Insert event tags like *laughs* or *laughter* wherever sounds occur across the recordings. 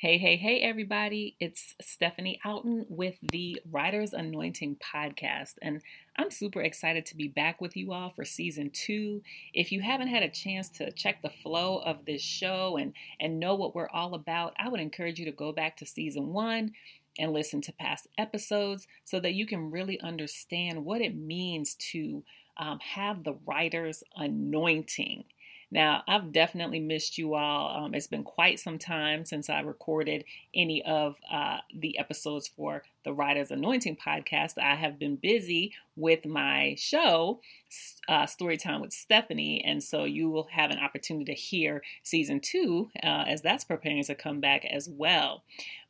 Hey, hey, hey, everybody. It's Stephanie Outten with the Writer's Anointing podcast. And I'm super excited to be back with you all for season two. If you haven't had a chance to check the flow of this show and, and know what we're all about, I would encourage you to go back to season one and listen to past episodes so that you can really understand what it means to um, have the writer's anointing. Now, I've definitely missed you all. Um, it's been quite some time since I recorded any of uh, the episodes for the Writer's Anointing podcast. I have been busy with my show, uh, Storytime with Stephanie, and so you will have an opportunity to hear season two uh, as that's preparing to come back as well.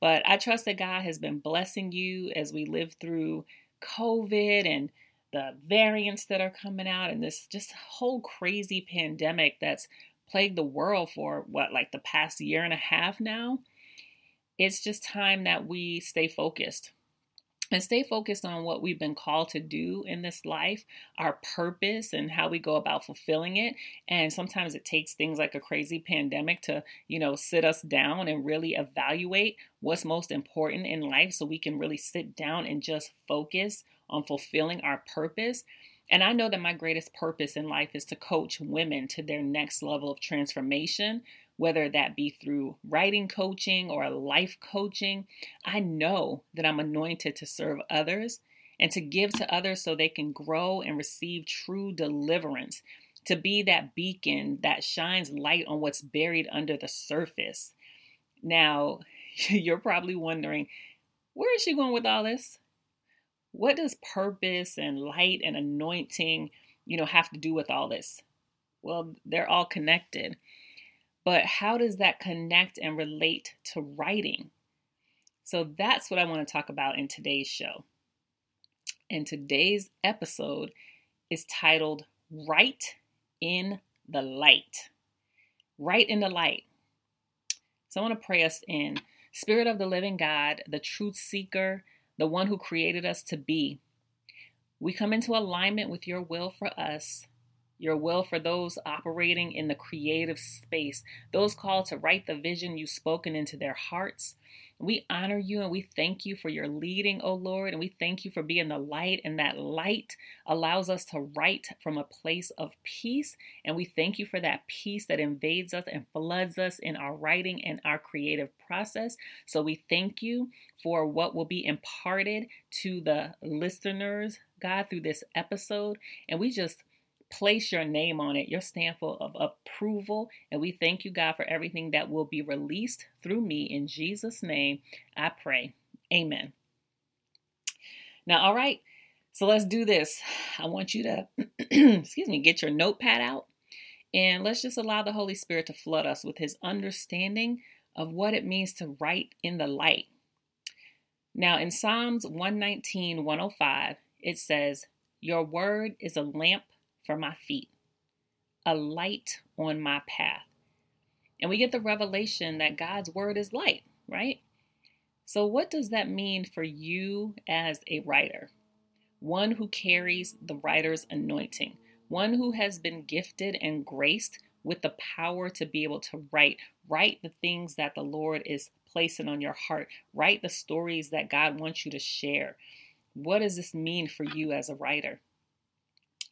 But I trust that God has been blessing you as we live through COVID and the variants that are coming out and this just whole crazy pandemic that's plagued the world for what, like the past year and a half now, it's just time that we stay focused and stay focused on what we've been called to do in this life, our purpose, and how we go about fulfilling it. And sometimes it takes things like a crazy pandemic to, you know, sit us down and really evaluate what's most important in life so we can really sit down and just focus on fulfilling our purpose. And I know that my greatest purpose in life is to coach women to their next level of transformation, whether that be through writing coaching or life coaching. I know that I'm anointed to serve others and to give to others so they can grow and receive true deliverance, to be that beacon that shines light on what's buried under the surface. Now, *laughs* you're probably wondering, where is she going with all this? What does purpose and light and anointing, you know, have to do with all this? Well, they're all connected. But how does that connect and relate to writing? So that's what I want to talk about in today's show. And today's episode is titled Write in the Light. Write in the Light. So I want to pray us in. Spirit of the living God, the truth seeker, the one who created us to be. We come into alignment with your will for us, your will for those operating in the creative space, those called to write the vision you've spoken into their hearts, we honor you and we thank you for your leading, O Lord, and we thank you for being the light, and that light allows us to write from a place of peace. And we thank you for that peace that invades us and floods us in our writing and our creative process. So we thank you for what will be imparted to the listeners, God, through this episode. And we just place your name on it, your stamp of approval. And we thank you, God, for everything that will be released through me. In Jesus' name, I pray. Amen. Now, all right, so let's do this. I want you to, *clears throat* excuse me, get your notepad out and let's just allow the Holy Spirit to flood us with his understanding of what it means to write in the light. Now, in Psalms 119, 105, it says, Your word is a lamp for my feet, a light on my path. And we get the revelation that God's word is light, right? So, what does that mean for you as a writer? One who carries the writer's anointing, one who has been gifted and graced with the power to be able to write, write the things that the Lord is placing on your heart, write the stories that God wants you to share. What does this mean for you as a writer?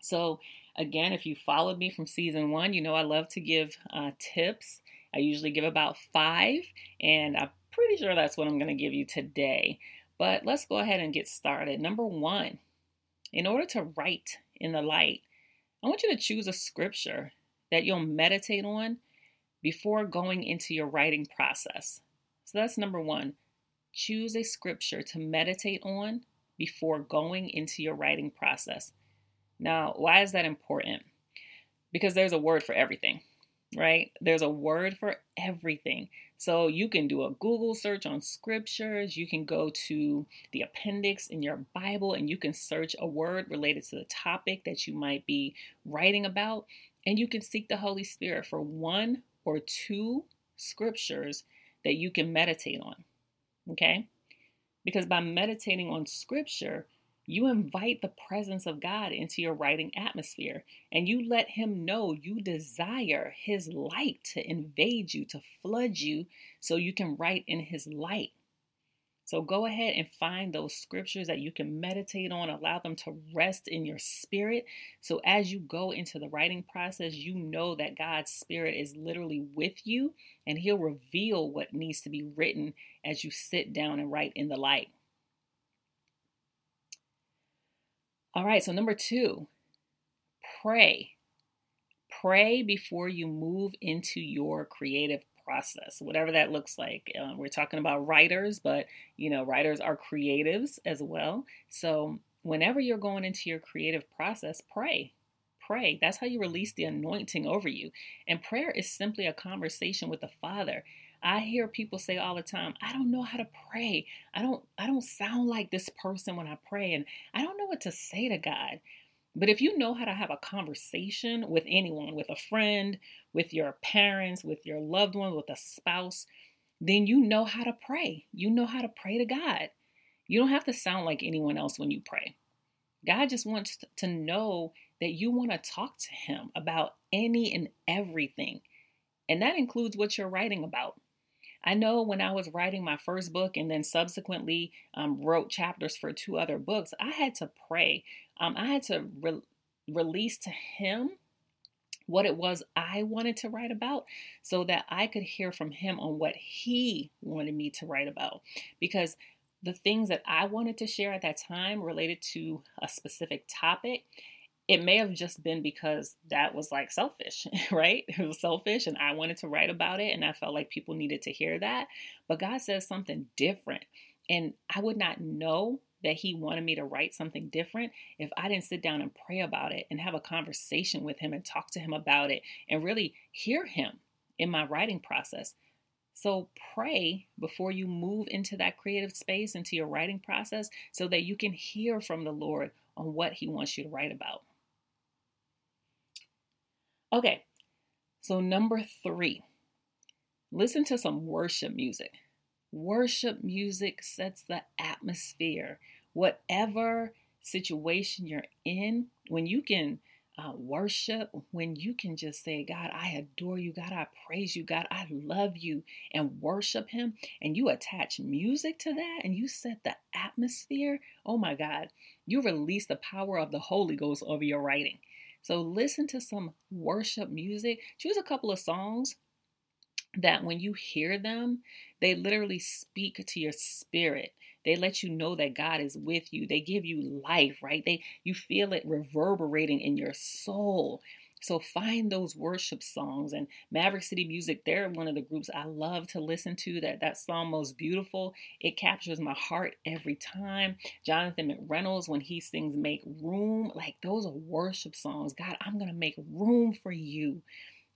So, again, if you followed me from season one, you know I love to give uh, tips. I usually give about five, and I'm pretty sure that's what I'm going to give you today. But let's go ahead and get started. Number one, in order to write in the light, I want you to choose a scripture that you'll meditate on before going into your writing process. So that's number one. Choose a scripture to meditate on before going into your writing process. Now, why is that important? Because there's a word for everything, right? There's a word for everything. So you can do a Google search on scriptures, you can go to the appendix in your Bible and you can search a word related to the topic that you might be writing about, and you can seek the Holy Spirit for one or two scriptures that you can meditate on. Okay? Because by meditating on scripture, You invite the presence of God into your writing atmosphere and you let Him know you desire His light to invade you, to flood you, so you can write in His light. So go ahead and find those scriptures that you can meditate on, allow them to rest in your spirit. So as you go into the writing process, you know that God's spirit is literally with you and he'll reveal what needs to be written as you sit down and write in the light. All right, so number two, pray. Pray before you move into your creative process, whatever that looks like. Um, we're talking about writers, but you know, writers are creatives as well. So whenever you're going into your creative process, pray. Pray. That's how you release the anointing over you. And prayer is simply a conversation with the Father. I hear people say all the time, I don't know how to pray. I don't I don't sound like this person when I pray and I don't know what to say to God. But if you know how to have a conversation with anyone, with a friend, with your parents, with your loved one, with a spouse, then you know how to pray. You know how to pray to God. You don't have to sound like anyone else when you pray. God just wants to know that you want to talk to Him about any and everything. And that includes what you're writing about. I know when I was writing my first book and then subsequently um, wrote chapters for two other books, I had to pray. Um, I had to re- release to Him what it was I wanted to write about so that I could hear from him on what he wanted me to write about. Because the things that I wanted to share at that time related to a specific topic, it may have just been because that was like selfish, *laughs* right? It was selfish and I wanted to write about it and I felt like people needed to hear that. But God says something different. And I would not know that he wanted me to write something different if I didn't sit down and pray about it and have a conversation with him and talk to him about it and really hear him in my writing process. So pray before you move into that creative space, into your writing process, so that you can hear from the Lord on what he wants you to write about. Okay, so number three, listen to some worship music. Worship music sets the atmosphere. Whatever situation you're in, when you can uh, worship, when you can just say, God, I adore you, God, I praise you, God, I love you, and worship Him, and you attach music to that and you set the atmosphere, oh my God, you release the power of the Holy Ghost over your writing. So listen to some worship music. Choose a couple of songs that when you hear them, they literally speak to your spirit. They let you know that God is with you. They give you life, right? They you feel it reverberating in your soul. So find those worship songs and Maverick City Music. They're one of the groups I love to listen to. That that song most beautiful. It captures my heart every time. Jonathan McReynolds when he sings "Make Room," like those are worship songs. God, I'm gonna make room for you.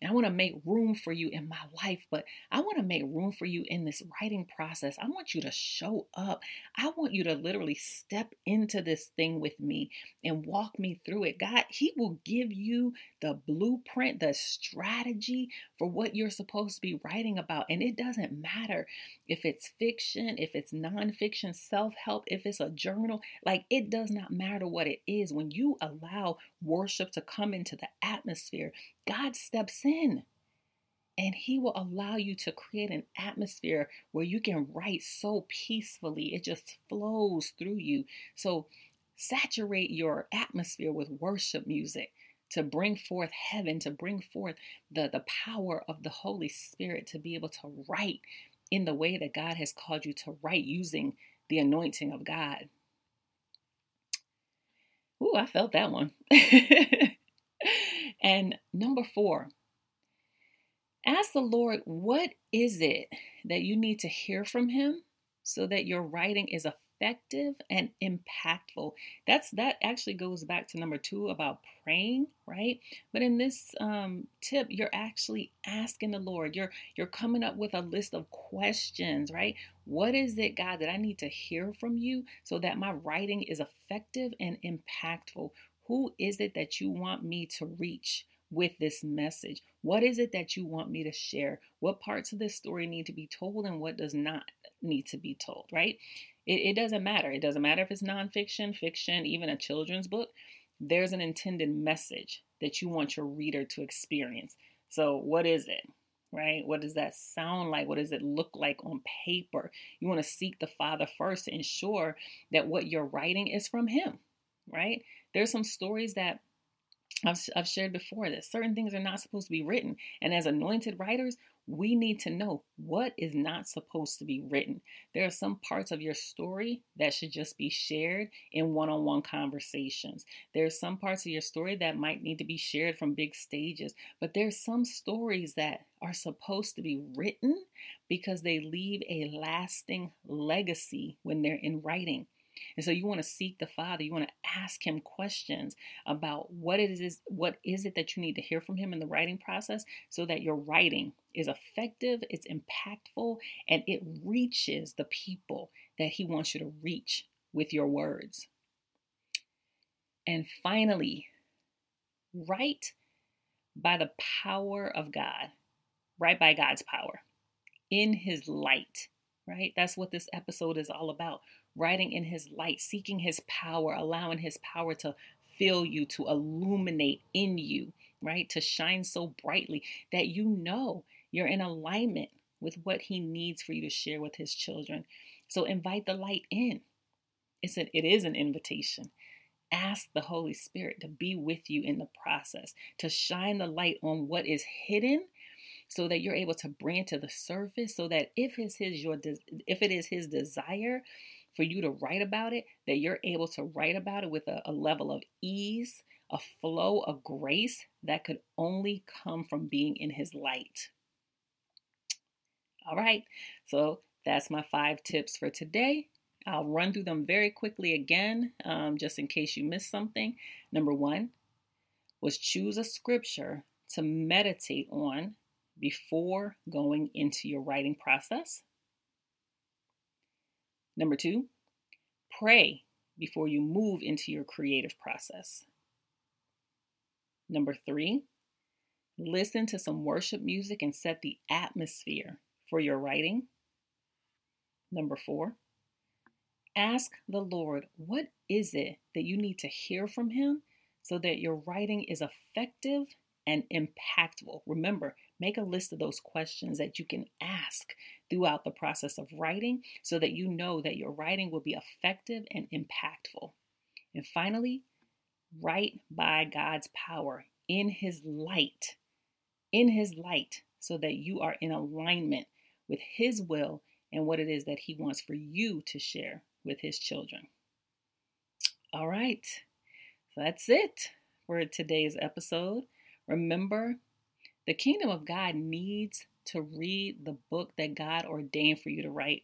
I want to make room for you in my life, but I want to make room for you in this writing process. I want you to show up. I want you to literally step into this thing with me and walk me through it. God, He will give you the blueprint, the strategy for what you're supposed to be writing about. And it doesn't matter if it's fiction, if it's nonfiction, self help, if it's a journal, like it does not matter what it is. When you allow worship to come into the atmosphere, God steps in and he will allow you to create an atmosphere where you can write so peacefully. It just flows through you. So saturate your atmosphere with worship music to bring forth heaven, to bring forth the, the power of the Holy Spirit to be able to write in the way that God has called you to write using the anointing of God. Ooh, I felt that one. *laughs* and number four, ask the Lord, what is it that you need to hear from Him so that your writing is effective and impactful. That's that actually goes back to number two about praying, right? But in this um, tip, you're actually asking the Lord. You're you're coming up with a list of questions, right? What is it, God, that I need to hear from you so that my writing is effective and impactful? Who is it that you want me to reach? with this message? What is it that you want me to share? What parts of this story need to be told and what does not need to be told, right? It, it doesn't matter. It doesn't matter if it's nonfiction, fiction, even a children's book. There's an intended message that you want your reader to experience. So, what is it? Right? What does that sound like? What does it look like on paper? You want to seek the Father first to ensure that what you're writing is from Him, right? There's some stories that I've, I've shared before that certain things are not supposed to be written. And as anointed writers, we need to know what is not supposed to be written. There are some parts of your story that should just be shared in one on one conversations. There are some parts of your story that might need to be shared from big stages, but there's some stories that are supposed to be written because they leave a lasting legacy when they're in writing. And so you want to seek the Father. You want to ask him questions about what it is what is it that you need to hear from him in the writing process so that your writing is effective, it's impactful, and it reaches the people that he wants you to reach with your words. And finally, write by the power of God, write by God's power in his light, right? That's what this episode is all about writing in His light, seeking His power, allowing His power to fill you, to illuminate in you, right? To shine so brightly that you know you're in alignment with what He needs for you to share with His children. So invite the light in. It's an, it is an invitation. Ask the Holy Spirit to be with you in the process, to shine the light on what is hidden so that you're able to bring it to the surface so that if it's his your if it is his desire for you to write about it, that you're able to write about it with a, a level of ease, a flow a grace that could only come from being in His light. All right, so that's my five tips for today. I'll run through them very quickly again, um, just in case you missed something. Number one was choose a scripture to meditate on before going into your writing process. Number two, pray before you move into your creative process. Number three, listen to some worship music and set the atmosphere for your writing. Number four, ask the Lord, what is it that you need to hear from Him so that your writing is effective and impactful? Remember, make a list of those questions that you can ask throughout the process of writing so that you know that your writing will be effective and impactful. And finally, write by God's power in His light, in His light, so that you are in alignment with His will and what it is that He wants for you to share with His children. All right, so that's it for today's episode. Remember, the kingdom of God needs to read the book that God ordained for you to write.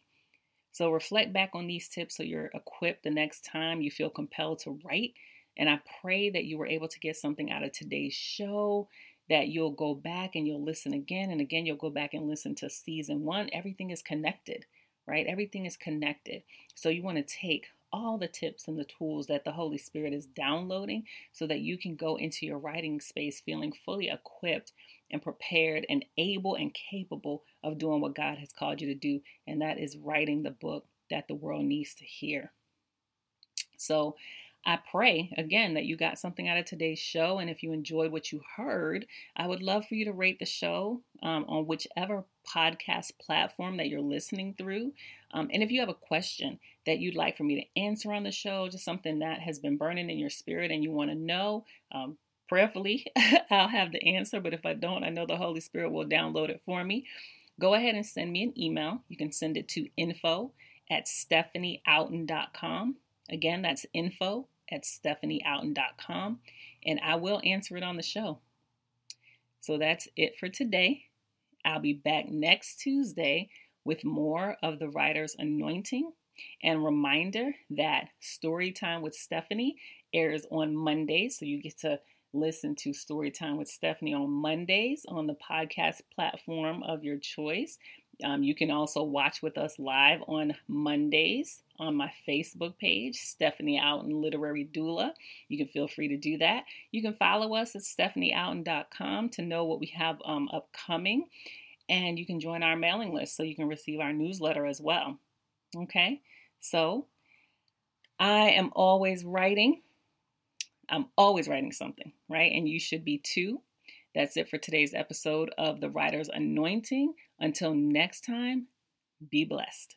So reflect back on these tips so you're equipped the next time you feel compelled to write. And I pray that you were able to get something out of today's show, that you'll go back and you'll listen again and again. You'll go back and listen to season one. Everything is connected, right? Everything is connected. So you want to take all the tips and the tools that the Holy Spirit is downloading so that you can go into your writing space feeling fully equipped and prepared and able and capable of doing what God has called you to do, and that is writing the book that the world needs to hear. So, I pray again that you got something out of today's show. And if you enjoyed what you heard, I would love for you to rate the show um, on whichever podcast platform that you're listening through. Um, and if you have a question that you'd like for me to answer on the show, just something that has been burning in your spirit and you want to know, um, prayerfully, *laughs* I'll have the answer. But if I don't, I know the Holy Spirit will download it for me. Go ahead and send me an email. You can send it to info at stephanieoutten.com. Again, that's info at stephanieoutten.com. And I will answer it on the show. So that's it for today. I'll be back next Tuesday with more of the writer's anointing. And reminder that Storytime with Stephanie airs on Mondays, so you get to listen to Storytime with Stephanie on Mondays on the podcast platform of your choice. Um, you can also watch with us live on Mondays on my Facebook page, Stephanie Outten Literary Doula. You can feel free to do that. You can follow us at stephanieoutten.com to know what we have um, upcoming. And you can join our mailing list so you can receive our newsletter as well. Okay? So I am always writing. I'm always writing something, right? And you should be too. That's it for today's episode of The Writer's Anointing. Until next time, be blessed.